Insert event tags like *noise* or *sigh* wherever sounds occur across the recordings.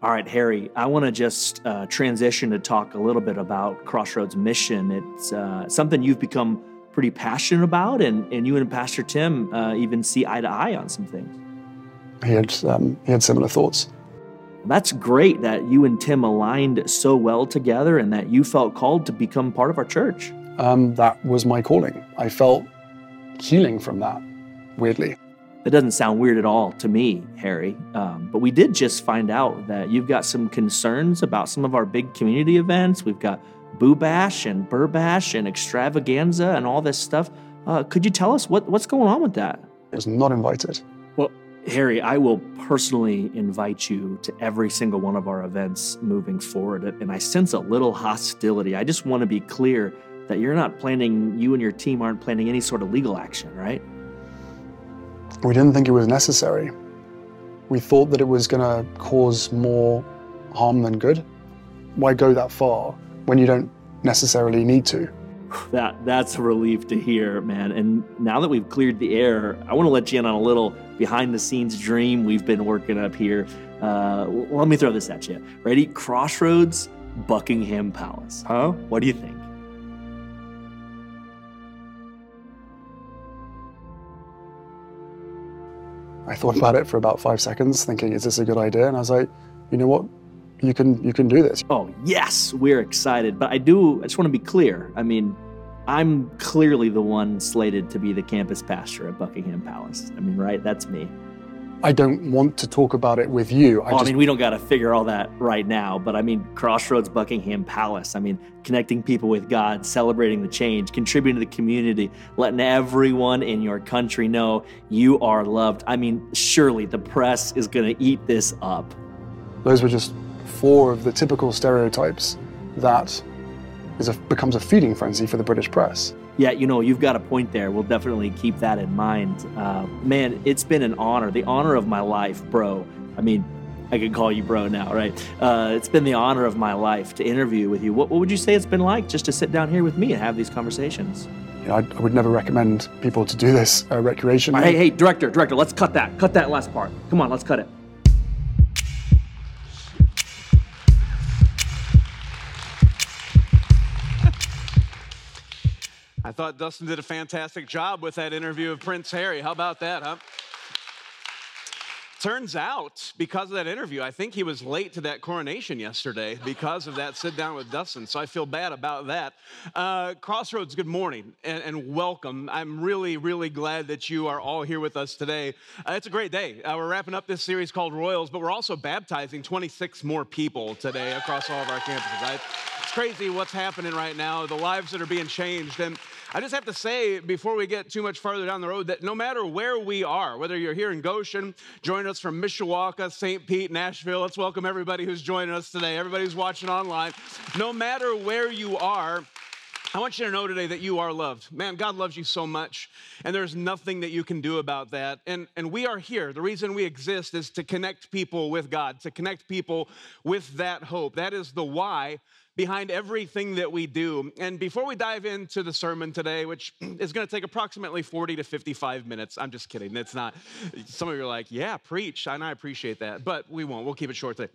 All right, Harry, I want to just uh, transition to talk a little bit about Crossroads mission. It's uh, something you've become pretty passionate about, and, and you and Pastor Tim uh, even see eye to eye on some things. He had, um, he had similar thoughts. That's great that you and Tim aligned so well together and that you felt called to become part of our church. Um, that was my calling. I felt healing from that, weirdly. That doesn't sound weird at all to me, Harry. Um, but we did just find out that you've got some concerns about some of our big community events. We've got Boo Bash and Burr Bash and Extravaganza and all this stuff. Uh, could you tell us what, what's going on with that? I was not invited. Well, Harry, I will personally invite you to every single one of our events moving forward. And I sense a little hostility. I just want to be clear that you're not planning, you and your team aren't planning any sort of legal action, right? We didn't think it was necessary. We thought that it was going to cause more harm than good. Why go that far when you don't necessarily need to? *sighs* That that's a relief to hear, man. And now that we've cleared the air, I want to let you in on a little behind the scenes dream we've been working up here. Uh, let me throw this at you. Ready? Crossroads, Buckingham Palace. Huh? What do you think? I thought about it for about five seconds, thinking, "Is this a good idea?" And I was like, "You know what? You can you can do this." Oh yes, we're excited. But I do. I just want to be clear. I mean, I'm clearly the one slated to be the campus pastor at Buckingham Palace. I mean, right? That's me. I don't want to talk about it with you. I, oh, just... I mean, we don't got to figure all that right now, but I mean, Crossroads Buckingham Palace. I mean, connecting people with God, celebrating the change, contributing to the community, letting everyone in your country know you are loved. I mean, surely the press is going to eat this up. Those were just four of the typical stereotypes that is a, becomes a feeding frenzy for the British press. Yeah, you know, you've got a point there. We'll definitely keep that in mind. Uh, man, it's been an honor, the honor of my life, bro. I mean, I can call you bro now, right? Uh, it's been the honor of my life to interview with you. What, what, would you say it's been like just to sit down here with me and have these conversations? You know, I, I would never recommend people to do this uh, recreationally. Hey, hey, director, director, let's cut that. Cut that last part. Come on, let's cut it. Thought Dustin did a fantastic job with that interview of Prince Harry. How about that, huh? Turns out, because of that interview, I think he was late to that coronation yesterday because of that sit down with Dustin. So I feel bad about that. Uh, Crossroads, good morning and, and, welcome. I'm really, really glad that you are all here with us today. Uh, it's a great day. Uh, we're wrapping up this series called Royals, but we're also baptizing 26 more people today across all of our campuses. Right? It's crazy what's happening right now, the lives that are being changed. And I just have to say, before we get too much farther down the road, that no matter where we are, whether you're here in Goshen, joining us from Mishawaka, St. Pete, Nashville, let's welcome everybody who's joining us today, everybody who's watching online. No matter where you are, I want you to know today that you are loved. Man, God loves you so much, and there's nothing that you can do about that. And, and we are here. The reason we exist is to connect people with God, to connect people with that hope. That is the why behind everything that we do. And before we dive into the sermon today, which *clears throat* is going to take approximately 40 to 55 minutes, I'm just kidding. It's not. Some of you are like, yeah, preach. And I appreciate that. But we won't. We'll keep it short today.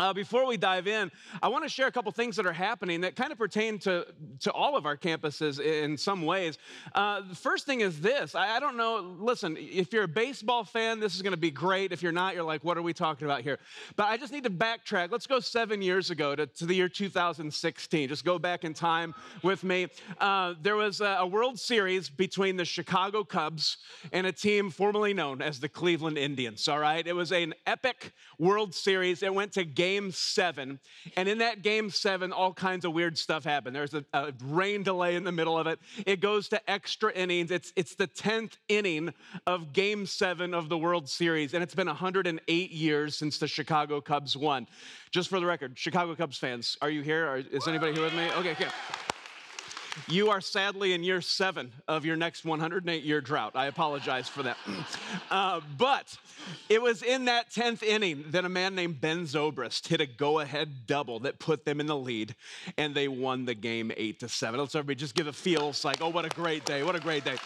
Uh, before we dive in, I want to share a couple things that are happening that kind of pertain to, to all of our campuses in some ways. Uh, the first thing is this I, I, don't know, listen, if you're a baseball fan, this is going to be great. If you're not, you're like, what are we talking about here? But I just need to backtrack. Let's go seven years ago to, to the year 2016. Just go back in time with me. Uh, there was a, a World Series between the Chicago Cubs and a team formerly known as the Cleveland Indians, all right? It was an epic World Series. It went to game seven. And in that game seven, all kinds of weird stuff happened. There's a, a rain delay in the middle of it. It goes to extra innings. It's, it's the 10th inning of game seven of the World Series. And it's been 108 years since the Chicago Cubs won. Just for the record, Chicago Cubs fans, are you here? is anybody here with me? Okay, okay. You are sadly in year seven of your next 108 year drought. I apologize for that. *clears throat* Uh, but it was in that 10th inning that a man named Ben Zobrist hit a go ahead double that put them in the lead, and they won the game 8 to 7. Let's everybody just give a feel. It's like, oh, what a great day. What a great day.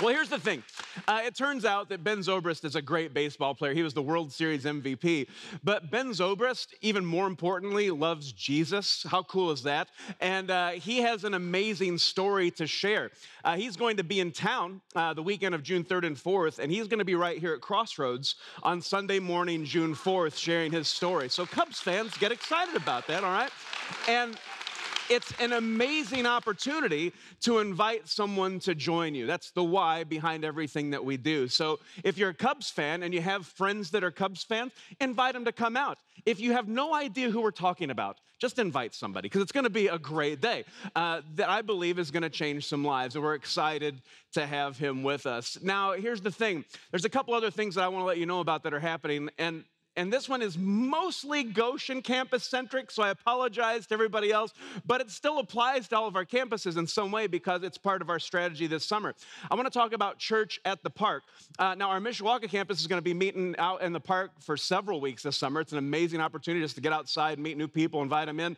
Well, here's the thing. Uh, it turns out that Ben Zobrist is a great baseball player. He was the World Series MVP. But Ben Zobrist, even more importantly, loves Jesus. How cool is that? And uh, he has an amazing story to share. Uh, he's going to be in town uh, the weekend of June 3rd and 4th, and he's going to be right here at Crossroads on Sunday morning, June 4th, sharing his story. So, Cubs fans, get excited about that, all right? And it's an amazing opportunity to invite someone to join you. That's the why behind everything that we do. So if you're a Cubs fan and you have friends that are Cubs fans, invite them to come out. If you have no idea who we're talking about, just invite somebody because it's going to be a great day uh, that I believe is going to change some lives. And we're excited to have him with us. Now, here's the thing there's a couple other things that I want to let you know about that are happening. And and this one is mostly Goshen campus centric, so I apologize to everybody else, but it still applies to all of our campuses in some way because it's part of our strategy this summer. I want to talk about church at the park. Uh, now, our Mishawaka campus is going to be meeting out in the park for several weeks this summer. It's an amazing opportunity just to get outside, meet new people, invite them in.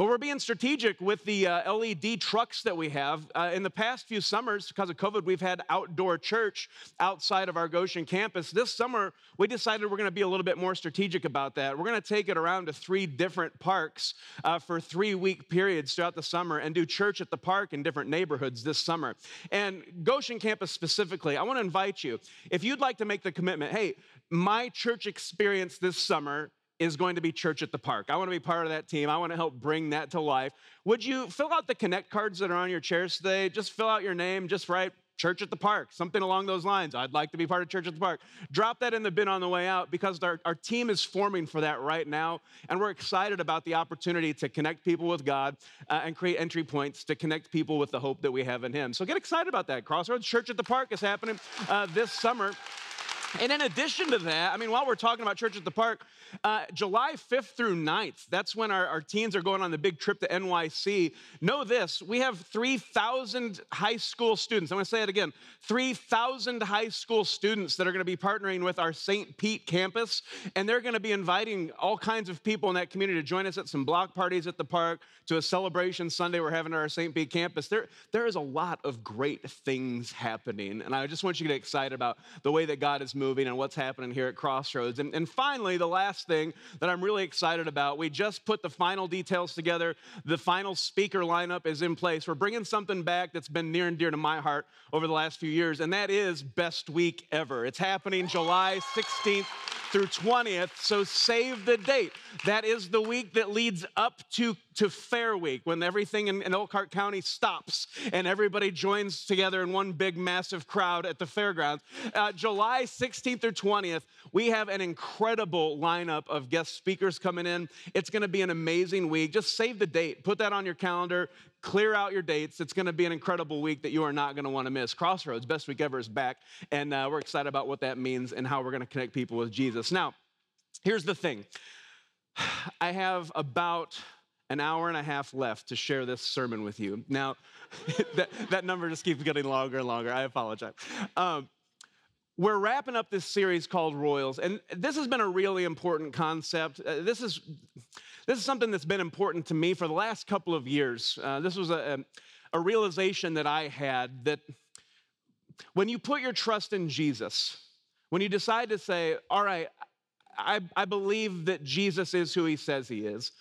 But we're being strategic with the uh, LED trucks that we have. Uh, in the past few summers, because of COVID, we've had outdoor church outside of our Goshen campus. This summer, we decided we're going to be a little bit more strategic about that. We're going to take it around to three different parks uh, for three week periods throughout the summer and do church at the park in different neighborhoods this summer. And Goshen campus specifically, I want to invite you, if you'd like to make the commitment, hey, my church experience this summer is going to be Church at the Park. I want to be part of that team. I want to help bring that to life. Would you fill out the connect cards that are on your chairs today? Just fill out your name, just write Church at the Park, something along those lines. I'd like to be part of Church at the Park. Drop that in the bin on the way out because our, our team is forming for that right now. And we're excited about the opportunity to connect people with God uh, and create entry points to connect people with the hope that we have in Him. So get excited about that. Crossroads Church at the Park is happening uh, this summer. And in addition to that, I mean, while we're talking about Church at the Park, uh, July 5th through 9th, that's when our, our teens are going on the big trip to NYC. Know this we have 3,000 high school students. I'm going to say it again 3,000 high school students that are going to be partnering with our St. Pete campus. And they're going to be inviting all kinds of people in that community to join us at some block parties at the park, to a celebration Sunday we're having at our St. Pete campus. There, there is a lot of great things happening. And I just want you to get excited about the way that God is moving and what's happening here at Crossroads. And, and finally, the last thing that I'm really excited about, we just put the final details together. The final speaker lineup is in place. We're bringing something back that's been near and dear to my heart over the last few years, and that is Best Week Ever. It's happening July 16th through 20th. So save the date. That is the week that leads up to, to Fair Week when everything in, in Elkhart County stops and everybody joins together in one big, massive crowd at the fairgrounds. Uh, July 16th through 20th, we have an incredible lineup of guest speakers coming in. It's going to be an amazing week. Just save the date, put that on your calendar clear out your dates. It's going to be an incredible week that you are not going to want to miss. Crossroads, best week ever, is back, and uh, we're excited about what that means and how we're going to connect people with Jesus. Now, here's the thing *sighs* I have about an hour and a half left to share this sermon with you. Now, *laughs* that, that number just keeps getting longer and longer. I apologize. Um, we're wrapping up this series called Royals, and this has been a really important concept. Uh, this is this is something that's been important to me for the last couple of years. Uh, this was a, a realization that I had that when you put your trust in Jesus, when you decide to say, All right, I, I believe that Jesus is who he says he is,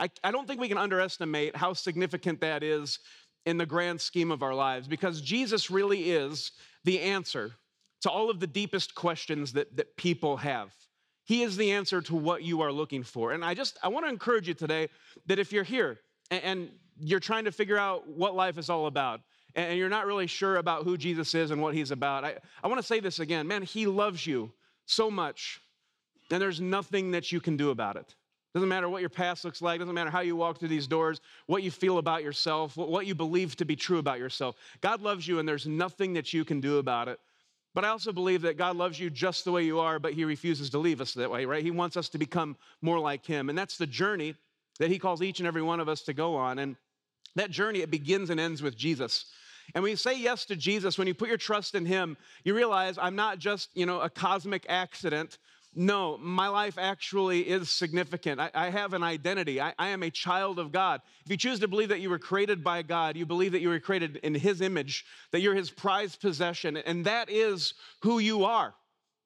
I, I don't think we can underestimate how significant that is in the grand scheme of our lives because Jesus really is the answer to all of the deepest questions that, that people have. He is the answer to what you are looking for. And I just, I want to encourage you today that if you're here and, and you're trying to figure out what life is all about, and you're not really sure about who Jesus is and what he's about, I, I want to say this again. Man, he loves you so much, and there's nothing that you can do about it. Doesn't matter what your past looks like, doesn't matter how you walk through these doors, what you feel about yourself, what you believe to be true about yourself. God loves you, and there's nothing that you can do about it. But I also believe that God loves you just the way you are, but He refuses to leave us that way, right? He wants us to become more like Him. And that's the journey that He calls each and every one of us to go on. And that journey, it begins and ends with Jesus. And when you say yes to Jesus, when you put your trust in Him, you realize I'm not just, you know, a cosmic accident no, my life actually is significant. I, I have an identity. I, I, am a child of God. If you choose to believe that you were created by God, you believe that you were created in His image, that you're His prized possession, and that is who you are.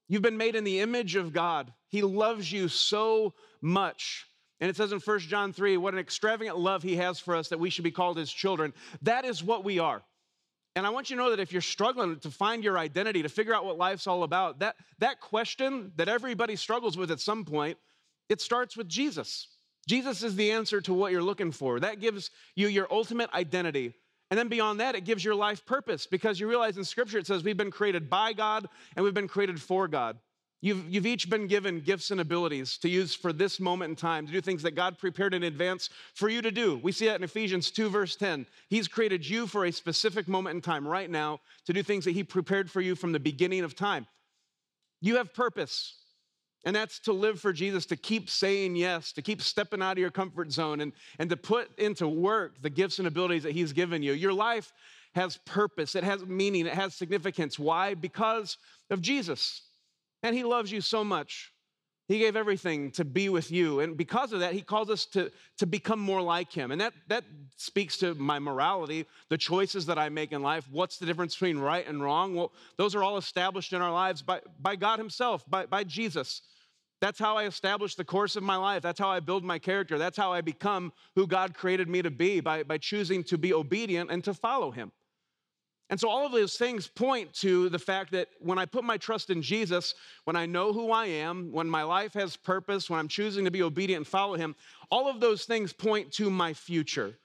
You've been made in the image of God. He loves you so much. And it says in 1 John 3, what an extravagant love He has for us that we should be called His children. That is what we are. And I want you to know that if you're struggling to find your identity, to figure out what life's all about, that, that question that everybody struggles with at some point, it starts with Jesus. Jesus is the answer to what you're looking for. That gives you your ultimate identity. And then beyond that, it gives your life purpose because you realize in Scripture it says we've been created by God and we've been created for God. You've, you've each been given gifts and abilities to use for this moment in time, to do things that God prepared in advance for you to do. We see that in Ephesians 2, verse 10. He's created you for a specific moment in time right now to do things that He prepared for you from the beginning of time. You have purpose, and that's to live for Jesus, to keep saying yes, to keep stepping out of your comfort zone, and, and to put into work the gifts and abilities that He's given you. Your life has purpose, it has meaning, it has significance. Why? Because of Jesus. And He loves you so much. He gave everything to be with you. And because of that, He calls us to, to become more like Him. And that, that speaks to my morality, the choices that I make in life. What's the difference between right and wrong? Well, those are all established in our lives by, by God Himself, by, by Jesus. That's how I establish the course of my life. That's how I build my character. That's how I become who God created me to be by, by choosing to be obedient and to follow Him. And so, all of those things point to the fact that when I put my trust in Jesus, when I know who I am, when my life has purpose, when I'm choosing to be obedient and follow Him, all of those things point to my future.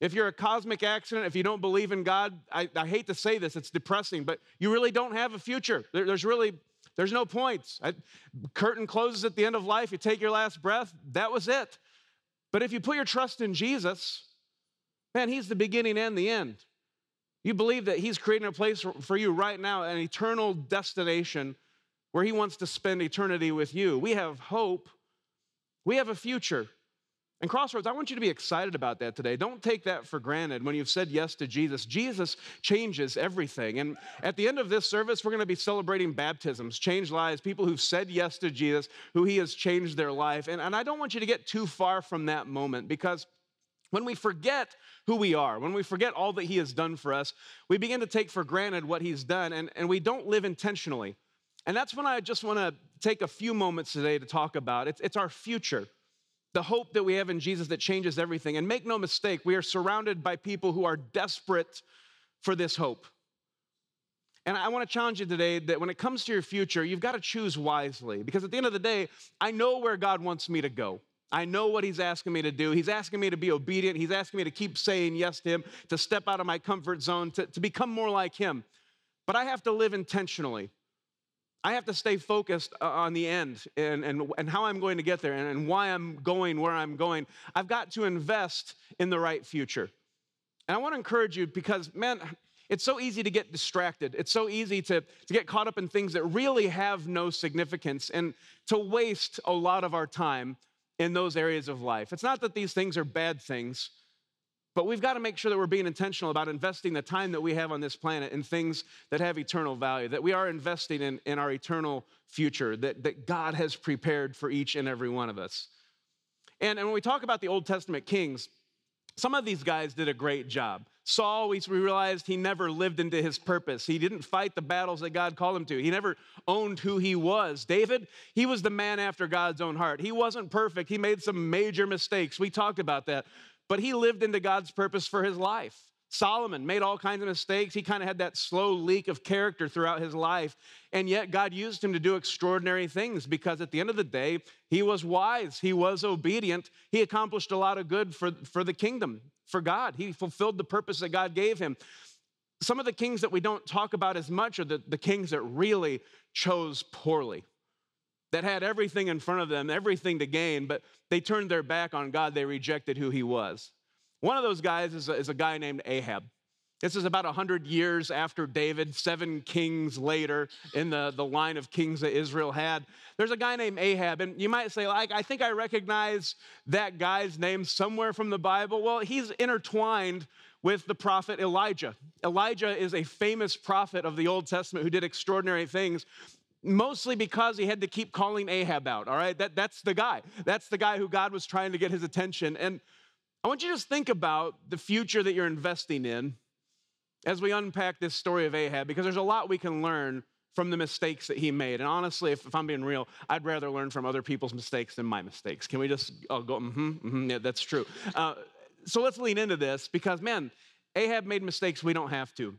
If you're a cosmic accident, if you don't believe in God, I, I hate to say this, it's depressing, but you really don't have a future. There, there's really there's no points. I, curtain closes at the end of life. You take your last breath. That was it. But if you put your trust in Jesus, man, He's the beginning and the end. You believe that He's creating a place for you right now, an eternal destination where He wants to spend eternity with you. We have hope, we have a future. And Crossroads, I want you to be excited about that today. Don't take that for granted when you've said yes to Jesus. Jesus changes everything. And at the end of this service, we're going to be celebrating baptisms, changed lives, people who've said yes to Jesus, who He has changed their life. And, and I don't want you to get too far from that moment because when we forget who we are, when we forget all that He has done for us, we begin to take for granted what He's done and, and we don't live intentionally. And that's when I just want to take a few moments today to talk about. It's, it's our future, the hope that we have in Jesus that changes everything. And make no mistake, we are surrounded by people who are desperate for this hope. And I want to challenge you today that when it comes to your future, you've got to choose wisely because at the end of the day, I know where God wants me to go. I know what he's asking me to do. He's asking me to be obedient. He's asking me to keep saying yes to him, to step out of my comfort zone, to, to become more like him. But I have to live intentionally. I have to stay focused uh, on the end and, and, and how I'm going to get there and, and why I'm going where I'm going. I've got to invest in the right future. And I want to encourage you because, man, it's so easy to get distracted. It's so easy to, to get caught up in things that really have no significance and to waste a lot of our time in those areas of life. It's not that these things are bad things, but we've got to make sure that we're being intentional about investing the time that we have on this planet in things that have eternal value, that we are investing in, in our eternal future, that, that God has prepared for each and every one of us. And, and when we talk about the Old Testament kings, some of these guys did a great job. Saul, we realized he never lived into his purpose. He didn't fight the battles that God called him to. He never owned who he was. David, he was the man after God's own heart. He wasn't perfect. He made some major mistakes. We talked about that. But he lived into God's purpose for his life. Solomon made all kinds of mistakes. He kind of had that slow leak of character throughout his life. And yet, God used him to do extraordinary things because at the end of the day, he was wise, he was obedient, he accomplished a lot of good for, for the kingdom, for God. He fulfilled the purpose that God gave him. Some of the kings that we don't talk about as much are the, the kings that really chose poorly, that had everything in front of them, everything to gain, but they turned their back on God. They rejected who he was. One of those guys is a, is a guy named Ahab. This is about 100 years after David, seven kings later in the, the line of kings that Israel had. There's a guy named Ahab, and you might say, like, I think I recognize that guy's name somewhere from the Bible. Well, he's intertwined with the prophet Elijah. Elijah is a famous prophet of the Old Testament who did extraordinary things. mostly because he had to keep calling Ahab out, all right? That, that's the guy. That's the guy who God was trying to get his attention. And I want you to just think about the future that you're investing in as we unpack this story of Ahab, because there's a lot we can learn from the mistakes that he made. And honestly, if, if I'm being real, I'd rather learn from other people's mistakes than my mistakes. Can we just oh, go, mm-hmm, mm-hmm, yeah, that's true. Uh, so let's lean into this because, man, Ahab made mistakes we don't have to.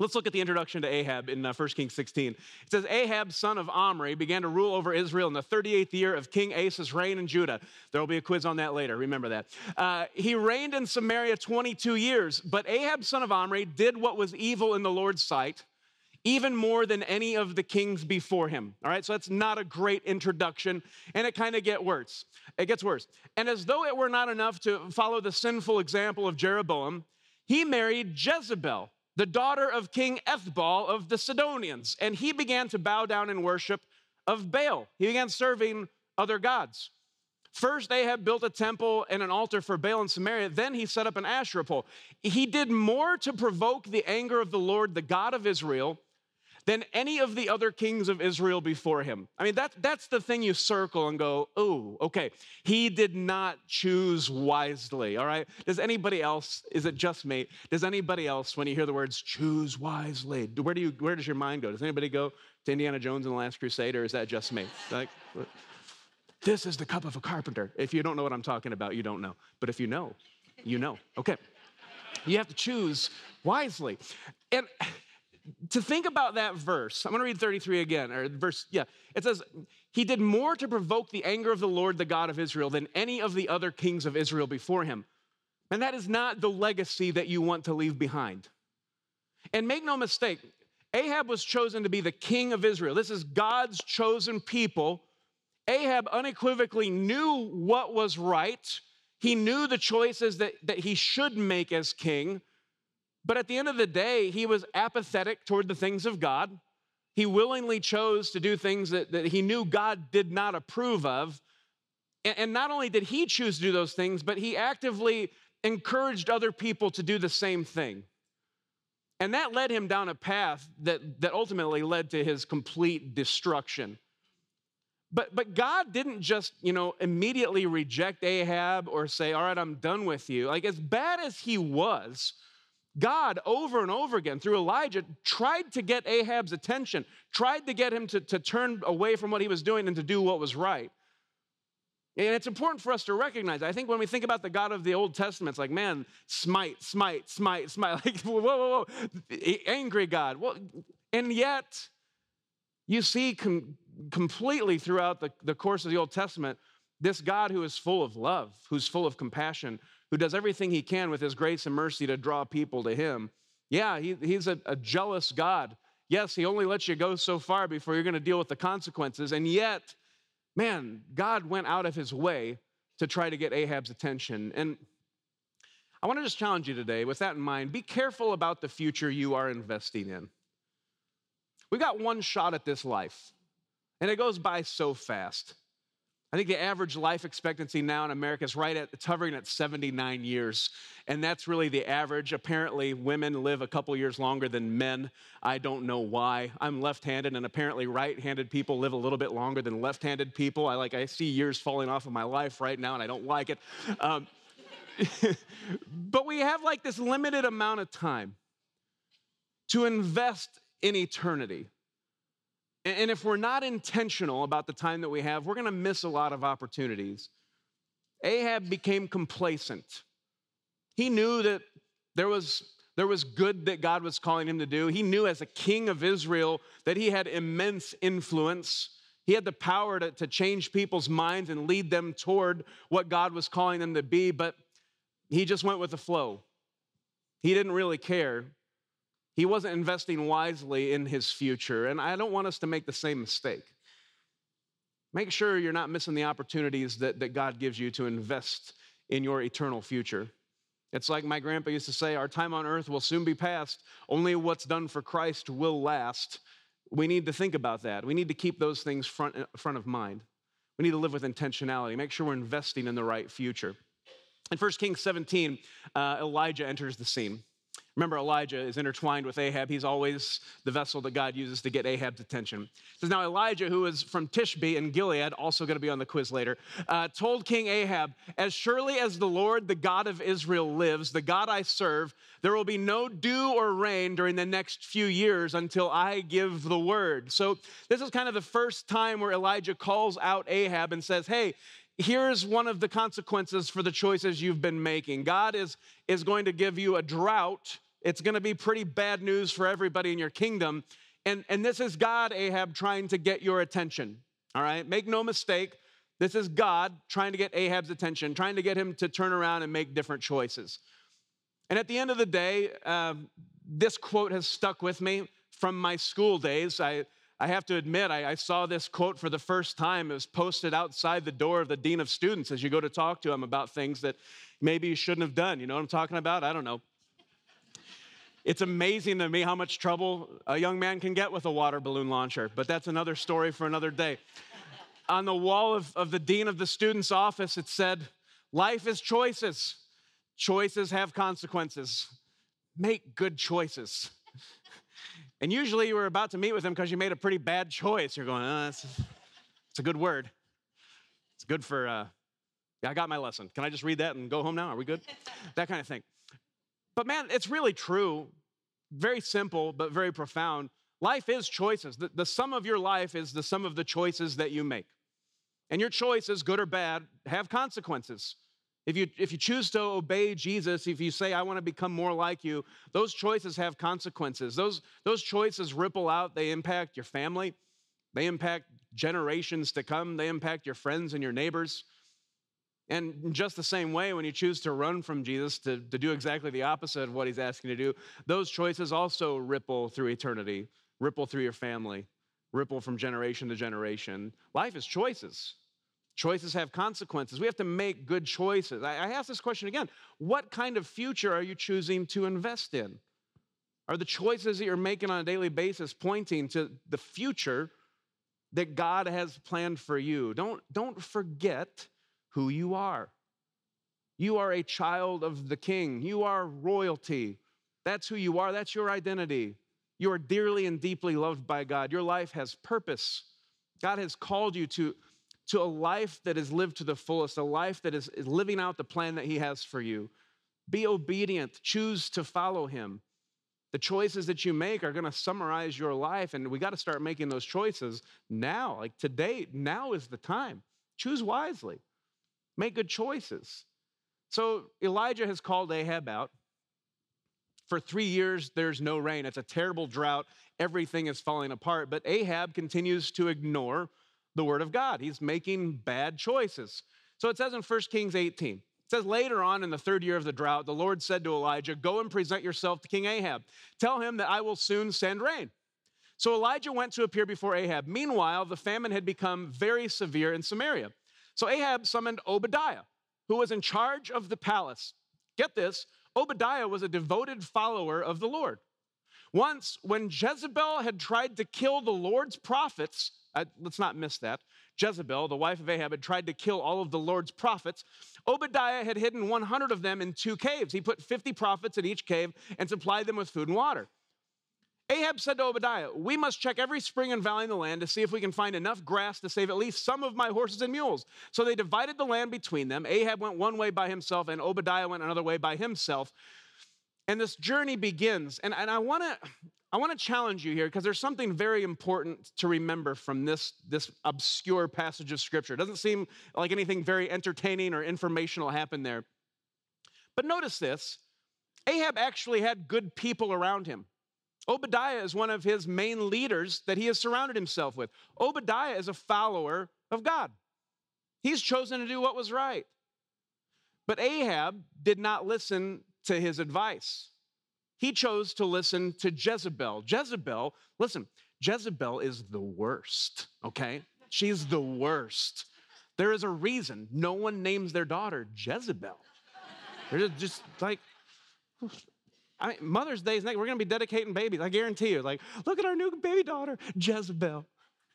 Let's look at the introduction to Ahab in uh, 1 Kings 16. It says, Ahab, son of Omri, began to rule over Israel in the 38th year of King Asa's reign in Judah. There will be a quiz on that later, remember that. Uh, he reigned in Samaria 22 years, but Ahab, son of Omri, did what was evil in the Lord's sight, even more than any of the kings before him. All right, so that's not a great introduction, and it kind of gets worse. It gets worse. And as though it were not enough to follow the sinful example of Jeroboam, he married Jezebel the daughter of King Ethbaal of the Sidonians, and he began to bow down in worship of Baal. He began serving other gods. First, Ahab built a temple and an altar for Baal in Samaria. Then he set up an Asherah pole. He did more to provoke the anger of the Lord, the God of Israel, than any of the other kings of Israel before him. I mean, that, that's the thing you circle and go, oh, okay. He did not choose wisely, all right? Does anybody else, is it just me? Does anybody else, when you hear the words choose wisely, where, do you, where does your mind go? Does anybody go to Indiana Jones and the Last Crusade, or is that just me? Like, *laughs* this is the cup of a carpenter. If you don't know what I'm talking about, you don't know. But if you know, you know. Okay. You have to choose wisely. And to think about that verse, I'm going to read 33 again, or verse, yeah. It says, He did more to provoke the anger of the Lord, the God of Israel, than any of the other kings of Israel before him. And that is not the legacy that you want to leave behind. And make no mistake, Ahab was chosen to be the king of Israel. This is God's chosen people. Ahab unequivocally knew what was right. He knew the choices that, that he should make as king. But at the end of the day, he was apathetic toward the things of God. He willingly chose to do things that, that he knew God did not approve of. And, and not only did he choose to do those things, but he actively encouraged other people to do the same thing. And that led him down a path that, that ultimately led to his complete destruction. But, but God didn't just, you know, immediately reject Ahab or say, all right, I'm done with you. Like, as bad as he was, God, over and over again, through Elijah, tried to get Ahab's attention, tried to get him to, to turn away from what he was doing and to do what was right. And it's important for us to recognize. I think when we think about the God of the Old Testament, it's like, man, smite, smite, smite, smite. *laughs* Like, whoa, whoa, whoa. Angry God. Well, and yet, you see com- completely throughout the, the course of the Old Testament this God who is full of love, who's full of compassion, who does everything he can with his grace and mercy to draw people to him. Yeah, he, he's a, a jealous God. Yes, he only lets you go so far before you're going to deal with the consequences. And yet, man, God went out of his way to try to get Ahab's attention. And I want to just challenge you today, with that in mind, be careful about the future you are investing in. We got one shot at this life, and it goes by so fast. I think the average life expectancy now in America is right at, it's hovering at 79 years. And that's really the average. Apparently, women live a couple years longer than men. I don't know why. I'm left handed, and apparently, right handed people live a little bit longer than left handed people. I like, I see years falling off of my life right now, and I don't like it. Um, *laughs* but we have like this limited amount of time to invest in eternity. And if we're not intentional about the time that we have, we're going to miss a lot of opportunities. Ahab became complacent. He knew that there was, there was good that God was calling him to do. He knew as a king of Israel that he had immense influence. He had the power to, to change people's minds and lead them toward what God was calling them to be, but he just went with the flow. He didn't really care. He wasn't investing wisely in his future. And I don't want us to make the same mistake. Make sure you're not missing the opportunities that, that God gives you to invest in your eternal future. It's like my grandpa used to say our time on earth will soon be past. Only what's done for Christ will last. We need to think about that. We need to keep those things front, front of mind. We need to live with intentionality, make sure we're investing in the right future. In 1 Kings 17, uh, Elijah enters the scene. Remember, Elijah is intertwined with Ahab. He's always the vessel that God uses to get Ahab's attention. It says now Elijah, who is from Tishbe in Gilead, also going to be on the quiz later, uh, told King Ahab, "As surely as the Lord, the God of Israel, lives, the God I serve, there will be no dew or rain during the next few years until I give the word." So this is kind of the first time where Elijah calls out Ahab and says, "Hey." here's one of the consequences for the choices you've been making. God is, is going to give you a drought it's going to be pretty bad news for everybody in your kingdom. And, and this is God, Ahab, trying to get your attention. All right? Make no mistake. This is God trying to get Ahab's attention, trying to get him to turn around and make different choices. And at the end of the day, uh, this quote has stuck with me from my school days. I, I have to admit, I, I, saw this quote for the first time. It was posted outside the door of the dean of students as you go to talk to him about things that maybe you shouldn't have done. You know what I'm talking about? I don't know. It's amazing to me how much trouble a young man can get with a water balloon launcher, but that's another story for another day. On the wall of, of the dean of the student's office, it said, Life is choices. Choices have consequences. Make good choices. *laughs* And usually you were about to meet with him because you made a pretty bad choice. You're going, oh, that's, it's a good word. It's good for, uh, yeah, I got my lesson. Can I just read that and go home now? Are we good? *laughs* That kind of thing. But man, it's really true. Very simple, but very profound. Life is choices. The, the sum of your life is the sum of the choices that you make. And your choices, good or bad, have consequences. If you, if you choose to obey Jesus, if you say, I want to become more like you, those choices have consequences. Those, those choices ripple out, they impact your family, they impact generations to come, they impact your friends and your neighbors. And just the same way, when you choose to run from Jesus to, to do exactly the opposite of what he's asking you to do, those choices also ripple through eternity, ripple through your family, ripple from generation to generation. Life is choices. Choices have consequences. We have to make good choices. I, I ask this question again What kind of future are you choosing to invest in? Are the choices that you're making on a daily basis pointing to the future that God has planned for you? Don't, don't forget who you are. You are a child of the king, you are royalty. That's who you are, that's your identity. You are dearly and deeply loved by God. Your life has purpose. God has called you to, to a life that is lived to the fullest, a life that is, is living out the plan that He has for you. Be obedient, choose to follow Him. The choices that you make are going to summarize your life, and we got to start making those choices now. Like today, now is the time. Choose wisely. Make good choices. So Elijah has called Ahab out. For three years, there's no rain. It's a terrible drought. Everything is falling apart. But Ahab continues to ignore the word of God. He's making bad choices. So it says in 1 Kings 18, it says, Later on in the third year of the drought, the Lord said to Elijah, Go and present yourself to King Ahab. Tell him that I will soon send rain. So Elijah went to appear before Ahab. Meanwhile, the famine had become very severe in Samaria. So Ahab summoned Obadiah, who was in charge of the palace. Get this Obadiah was a devoted follower of the Lord. Once, when Jezebel had tried to kill the Lord's prophets, uh, let's not miss that. Jezebel, the wife of Ahab, had tried to kill all of the Lord's prophets. Obadiah had hidden 100 of them in two caves. He put 50 prophets in each cave and supplied them with food and water. Ahab said to Obadiah, We must check every spring and valley in the land to see if we can find enough grass to save at least some of my horses and mules. So they divided the land between them. Ahab went one way by himself, and Obadiah went another way by himself. And this journey begins. And, and I want to. I want to challenge you here because there's something very important to remember from this, this obscure passage of scripture. It doesn't seem like anything very entertaining or informational happened there. But notice this Ahab actually had good people around him. Obadiah is one of his main leaders that he has surrounded himself with. Obadiah is a follower of God. He's chosen to do what was right. But Ahab did not listen to his advice. He chose to listen to Jezebel. Jezebel, listen, Jezebel is the worst, okay? She's the worst. There is a reason no one names their daughter Jezebel. They're just like, I mean, Mother's Day is next. We're going to be dedicating babies. I guarantee you. Like, look at our new baby daughter, Jezebel.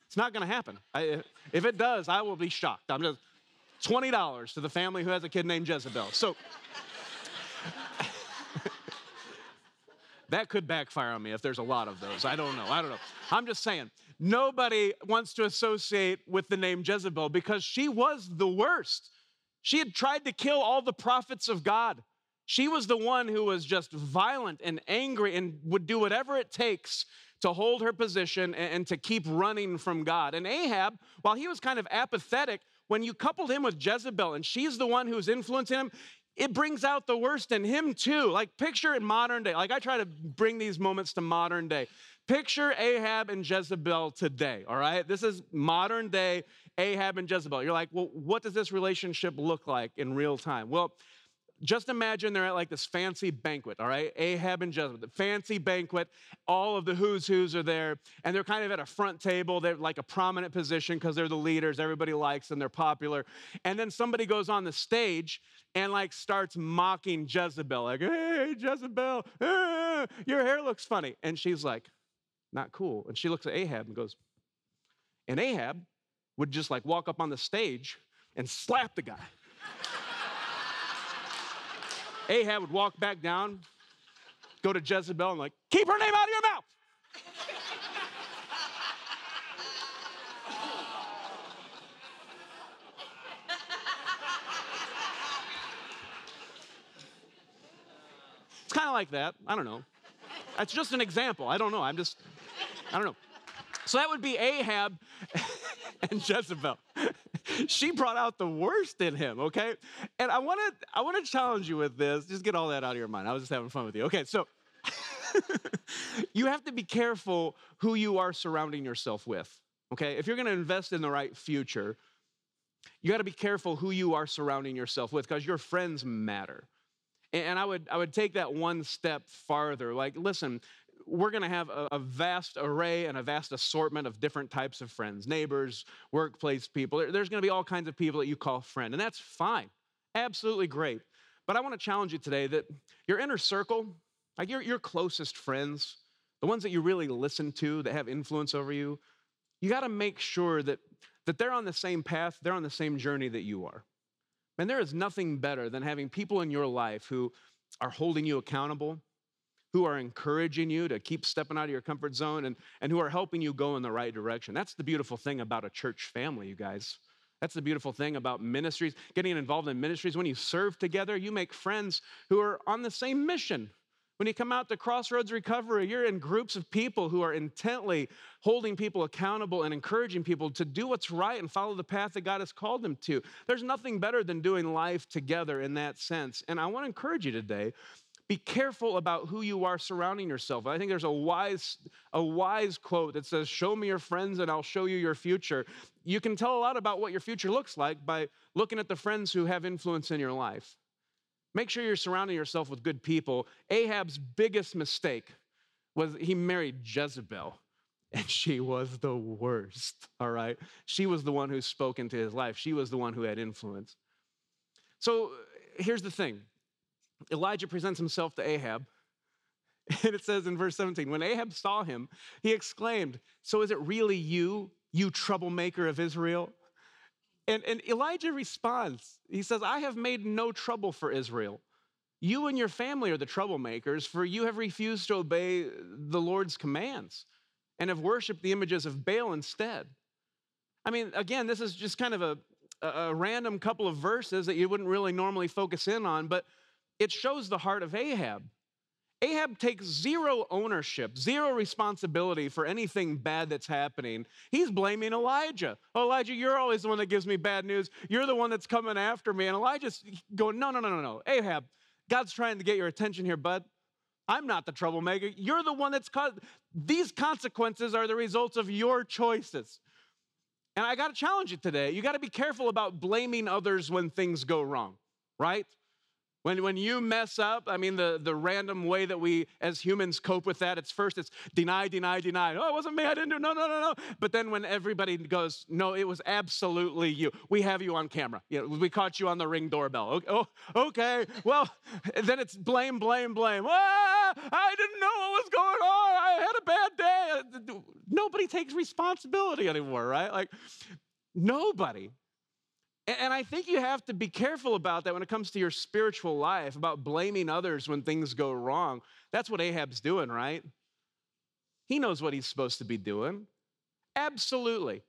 It's not going to happen. I, if it does, I will be shocked. I'm just $20 to the family who has a kid named Jezebel. So, *laughs* That could backfire on me if there's a lot of those. I don't know. I don't know. I'm just saying, nobody wants to associate with the name Jezebel because she was the worst. She had tried to kill all the prophets of God. She was the one who was just violent and angry and would do whatever it takes to hold her position and, to keep running from God. And Ahab, while he was kind of apathetic, when you coupled him with Jezebel and she's the one who's influencing him, it brings out the worst in him too. Like, picture in modern day. Like, I try to bring these moments to modern day. Picture Ahab and Jezebel today, all right? This is modern day Ahab and Jezebel. You're like, well, what does this relationship look like in real time? Well, just imagine they're at like this fancy banquet, all right? Ahab and Jezebel, the fancy banquet. All of the who's who's are there, and they're kind of at a front table. They're like a prominent position because they're the leaders. Everybody likes them. They're popular. And then somebody goes on the stage and like starts mocking Jezebel, like, "Hey, Jezebel, ah, your hair looks funny," and she's like, "Not cool." And she looks at Ahab and goes, and Ahab would just like walk up on the stage and slap the guy. Ahab would walk back down, go to Jezebel, and like, keep her name out of your mouth. it's kind of like that. I don't know. That's just an example. I don't know. I'm just, I don't know. So that would be Ahab *laughs* and Jezebel. She brought out the worst in him, okay? And I want to I want to challenge you with this. Just get all that out of your mind. I was just having fun with you. Okay, so *laughs* you have to be careful who you are surrounding yourself with. Okay? If you're to invest in the right future, you got to be careful who you are surrounding yourself with because your friends matter. And I would, I would take that one step farther. Like, listen, we're going to have a, a, vast array and a vast assortment of different types of friends neighbors, workplace people. There's going to be all kinds of people that you call friend, and that's fine. Absolutely great. But I want to challenge you today that your inner circle, like your, your closest friends, the ones that you really listen to that have influence over you, you got to make sure that, that they're on the same path, they're on the same journey that you are. And there is nothing better than having people in your life who are holding you accountable, who are encouraging you to keep stepping out of your comfort zone and, and who are helping you go in the right direction. That's the beautiful thing about a church family, you guys. That's the beautiful thing about ministries, getting involved in ministries. When you serve together, you make friends who are on the same mission. When you come out to Crossroads Recovery, you're in groups of people who are intently holding people accountable and encouraging people to do what's right and follow the path that God has called them to. There's nothing better than doing life together in that sense. And I want to encourage you today be careful about who you are surrounding yourself. I think there's a wise, a wise quote that says, Show me your friends and I'll show you your future. You can tell a lot about what your future looks like by looking at the friends who have influence in your life. Make sure you're surrounding yourself with good people. Ahab's biggest mistake was he married Jezebel, *laughs* and she was the worst, all right? She was the one who spoke into his life, she was the one who had influence. So here's the thing Elijah presents himself to Ahab. *laughs* And it says in verse 17, when Ahab saw him, he exclaimed, So is it really you, you troublemaker of Israel? And, and Elijah responds, He says, I have made no trouble for Israel. You and your family are the troublemakers, for you have refused to obey the Lord's commands and have worshiped the images of Baal instead. I mean, again, this is just kind of a, a random couple of verses that you wouldn't really normally focus in on, but it shows the heart of Ahab. Ahab takes zero ownership, zero responsibility for anything bad that's happening. He's blaming Elijah. Elijah, you're always the one that gives me bad news. You're the one that's coming after me. And Elijah's going, No, no, no, no, no. Ahab, God's trying to get your attention here, bud. I'm not the troublemaker. You're the one that's caused. These consequences are the results of your choices. And I got to challenge you today. You got to be careful about blaming others when things go wrong, right? When, when you mess up, I mean, the, the random way that we as humans cope with that, it's first it's deny, deny, deny. Oh, it wasn't me, I didn't do, no, no, no, no. But then when everybody goes, no, it was absolutely you. We have you on camera. You know, we caught you on the ring doorbell. Oh, okay, well, *laughs* then it's blame, blame, blame. Ah, I didn't know what was going on. I had a bad day. Nobody takes responsibility anymore, right? Like, nobody. And I think you have to be careful about that when it comes to your spiritual life, about blaming others when things go wrong. That's what Ahab's doing, right? He knows what he's supposed to be doing. Absolutely.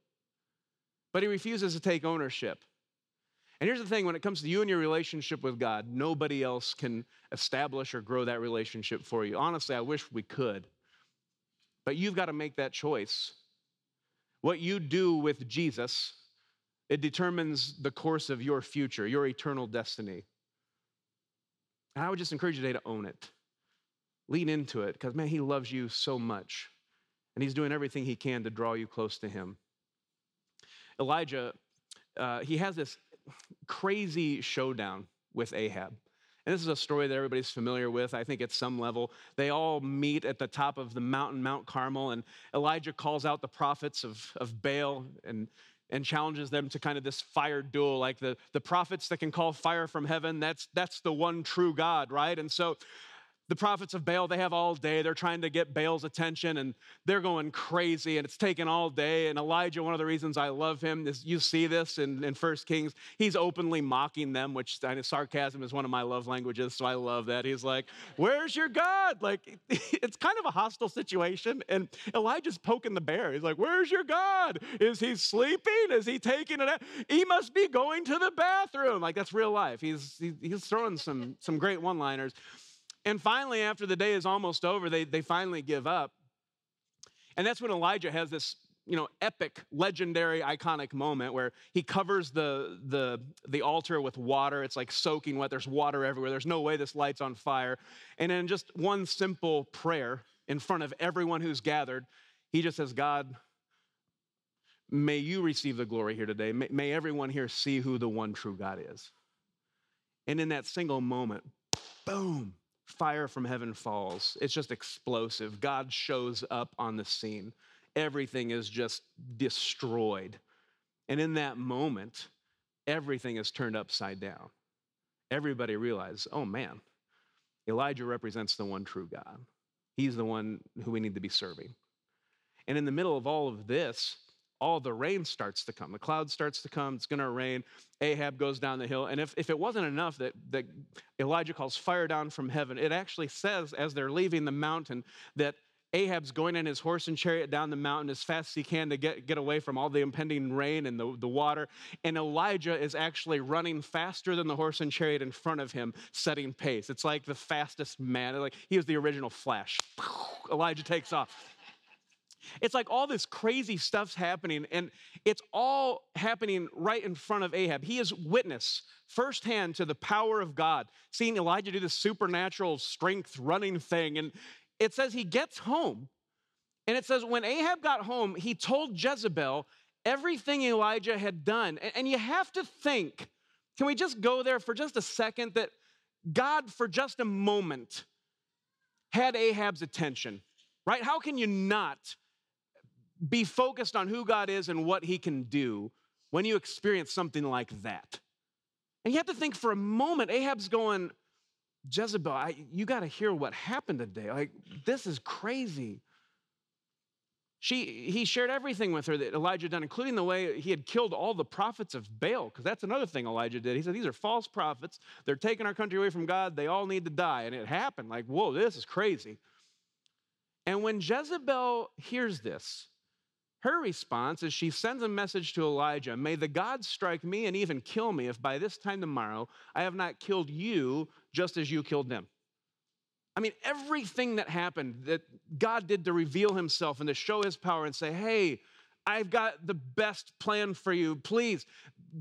But he refuses to take ownership. And here's the thing when it comes to you and your relationship with God, nobody else can establish or grow that relationship for you. Honestly, I wish we could. But you've got to make that choice. What you do with Jesus, it determines the course of your future, your eternal destiny. And I would just encourage you today to own it. Lean into it because, man, he loves you so much. And he's doing everything he can to draw you close to him. Elijah, uh, he has this crazy showdown with Ahab. And this is a story that everybody's familiar with, I think, at some level. They all meet at the top of the mountain, Mount Carmel, and Elijah calls out the prophets of, of Baal and, and challenges them to kind of this fire duel, like the, the prophets that can call fire from heaven, that's, that's the one true God, right? And so the prophets of Baal, they have all day. They're trying to get Baal's attention and they're going crazy and it's taken all day. And Elijah, one of the reasons I love him is you see this in, in 1 Kings. He's openly mocking them, which sarcasm is one of my love languages. So I love that. He's like, Where's your God? Like, *laughs* it's kind of a hostile situation. And Elijah's poking the bear. He's like, Where's your God? Is he sleeping? Is he taking it? He must be going to the bathroom. Like, that's real life. He's, he's throwing some, some great one liners. And finally, after the day is almost over, they, they finally give up. And that's when Elijah has this, you know, epic, legendary, iconic moment where he covers the, the, the altar with water. It's like soaking wet. There's water everywhere. There's no way this light's on fire. And in just one simple prayer in front of everyone who's gathered, he just says, God, may you receive the glory here today. May, may everyone here see who the one true God is. And in that single moment, boom, fire from heaven falls. It's just explosive. God shows up on the scene. Everything is just destroyed. And in that moment, everything is turned upside down. Everybody realizes, oh man, Elijah represents the one true God. He's the one who we need to be serving. And in the middle of all of this, all the rain starts to come. The cloud starts to come. It's going to rain. Ahab goes down the hill. And if, if it wasn't enough that, that Elijah calls fire down from heaven, it actually says as they're leaving the mountain that Ahab's going in his horse and chariot down the mountain as fast as he can to get, get away from all the impending rain and the, the water. And Elijah is actually running faster than the horse and chariot in front of him, setting pace. It's like the fastest man. Like he was the original Flash. Elijah takes off. It's like all this crazy stuff's happening, and it's all happening right in front of Ahab. He is witness firsthand to the power of God, seeing Elijah do this supernatural strength running thing. And it says he gets home, and it says when Ahab got home, he told Jezebel everything Elijah had done. And you have to think, can we just go there for just a second that God, for just a moment, had Ahab's attention, right? How can you not be focused on who God is and what he can do when you experience something like that. And you have to think for a moment, Ahab's going, Jezebel, I, you got to hear what happened today. Like, this is crazy. She, he shared everything with her that Elijah done, including the way he had killed all the prophets of Baal, because that's another thing Elijah did. He said, These are false prophets. They're taking our country away from God. They all need to die. And it happened. Like, whoa, this is crazy. And when Jezebel hears this, her response is she sends a message to Elijah May the gods strike me and even kill me if by this time tomorrow I have not killed you just as you killed them. I mean, everything that happened that God did to reveal himself and to show his power and say, hey, I've got the best plan for you. Please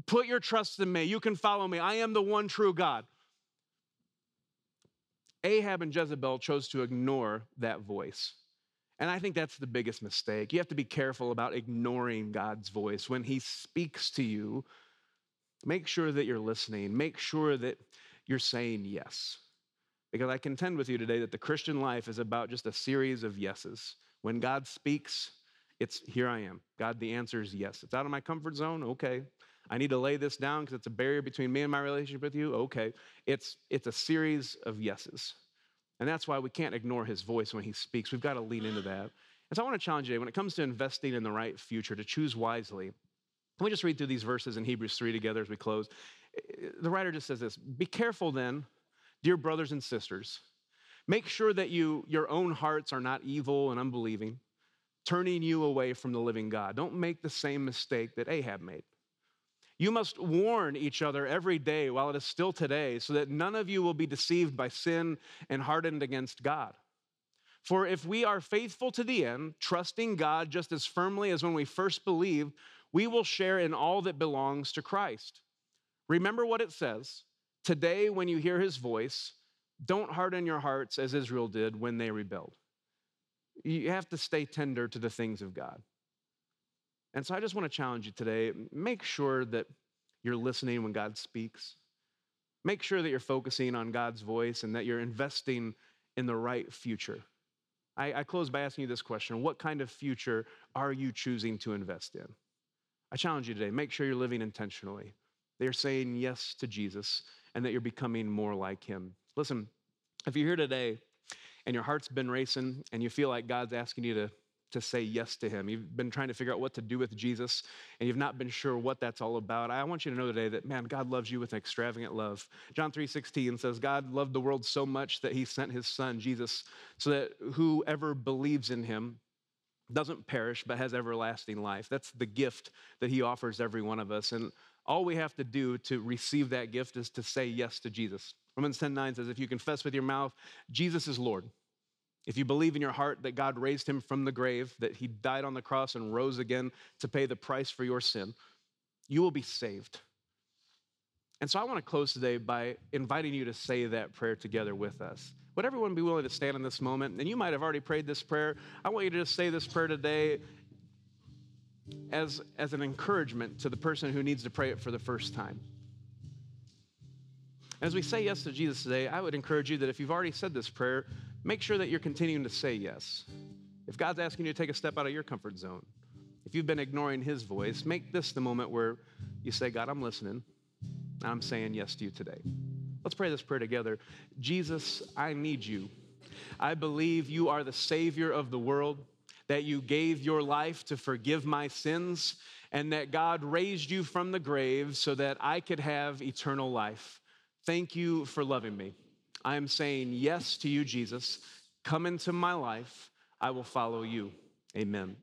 put your trust in me. You can follow me. I am the one true God. Ahab and Jezebel chose to ignore that voice. And I think that's the biggest mistake. You have to be careful about ignoring God's voice. When He speaks to you, make sure that you're listening, make sure that you're saying yes. Because I contend with you today that the Christian life is about just a series of yeses. When God speaks, it's here I am. God, the answer is yes. It's out of my comfort zone. Okay. I need to lay this down because it's a barrier between me and my relationship with you. Okay. It's, it's a series of yeses. And that's why we can't ignore his voice when he speaks. We've got to lean into that. And so I want to challenge you when it comes to investing in the right future, to choose wisely. Can we just read through these verses in Hebrews 3 together as we close? Eh, the writer just says this Be careful then, dear brothers and sisters. Make sure that you, your own hearts are not evil and unbelieving, turning you away from the living God. Don't make the same mistake that Ahab made. You must warn each other every day while it is still today, so that none of you will be deceived by sin and hardened against God. For if we are faithful to the end, trusting God just as firmly as when we first believed, we will share in all that belongs to Christ. Remember what it says today, when you hear his voice, don't harden your hearts as Israel did when they rebelled. You have to stay tender to the things of God. And so I just want to challenge you today make sure that you're listening when God speaks. Make sure that you're focusing on God's voice and that you're investing in the right future. I, I, close by asking you this question What kind of future are you choosing to invest in? I challenge you today make sure you're living intentionally, that you're saying yes to Jesus, and that you're becoming more like Him. Listen, if you're here today and your heart's been racing and you feel like God's asking you to to say yes to him. You've been trying to figure out what to do with Jesus and you've not been sure what that's all about. I want you to know today that man, God loves you with an extravagant love. John 3:16 says God loved the world so much that he sent his son Jesus so that whoever believes in him doesn't perish but has everlasting life. That's the gift that he offers every one of us and all we have to do to receive that gift is to say yes to Jesus. Romans 10:9 says if you confess with your mouth Jesus is Lord if you believe in your heart that God raised him from the grave, that he died on the cross and rose again to pay the price for your sin, you will be saved. And so I want to close today by inviting you to say that prayer together with us. Would everyone be willing to stand in this moment? And you might have already prayed this prayer. I want you to just say this prayer today as, as an encouragement to the person who needs to pray it for the first time. As we say yes to Jesus today, I would encourage you that if you've already said this prayer, make sure that you're continuing to say yes. If God's asking you to take a step out of your comfort zone, if you've been ignoring His voice, make this the moment where you say, God, I'm listening. and I'm saying yes to you today. Let's pray this prayer together. Jesus, I need you. I believe you are the Savior of the world, that you gave your life to forgive my sins, and that God raised you from the grave so that I could have eternal life. Thank you for loving me. I am saying yes to you, Jesus. Come into my life. I will follow you. Amen.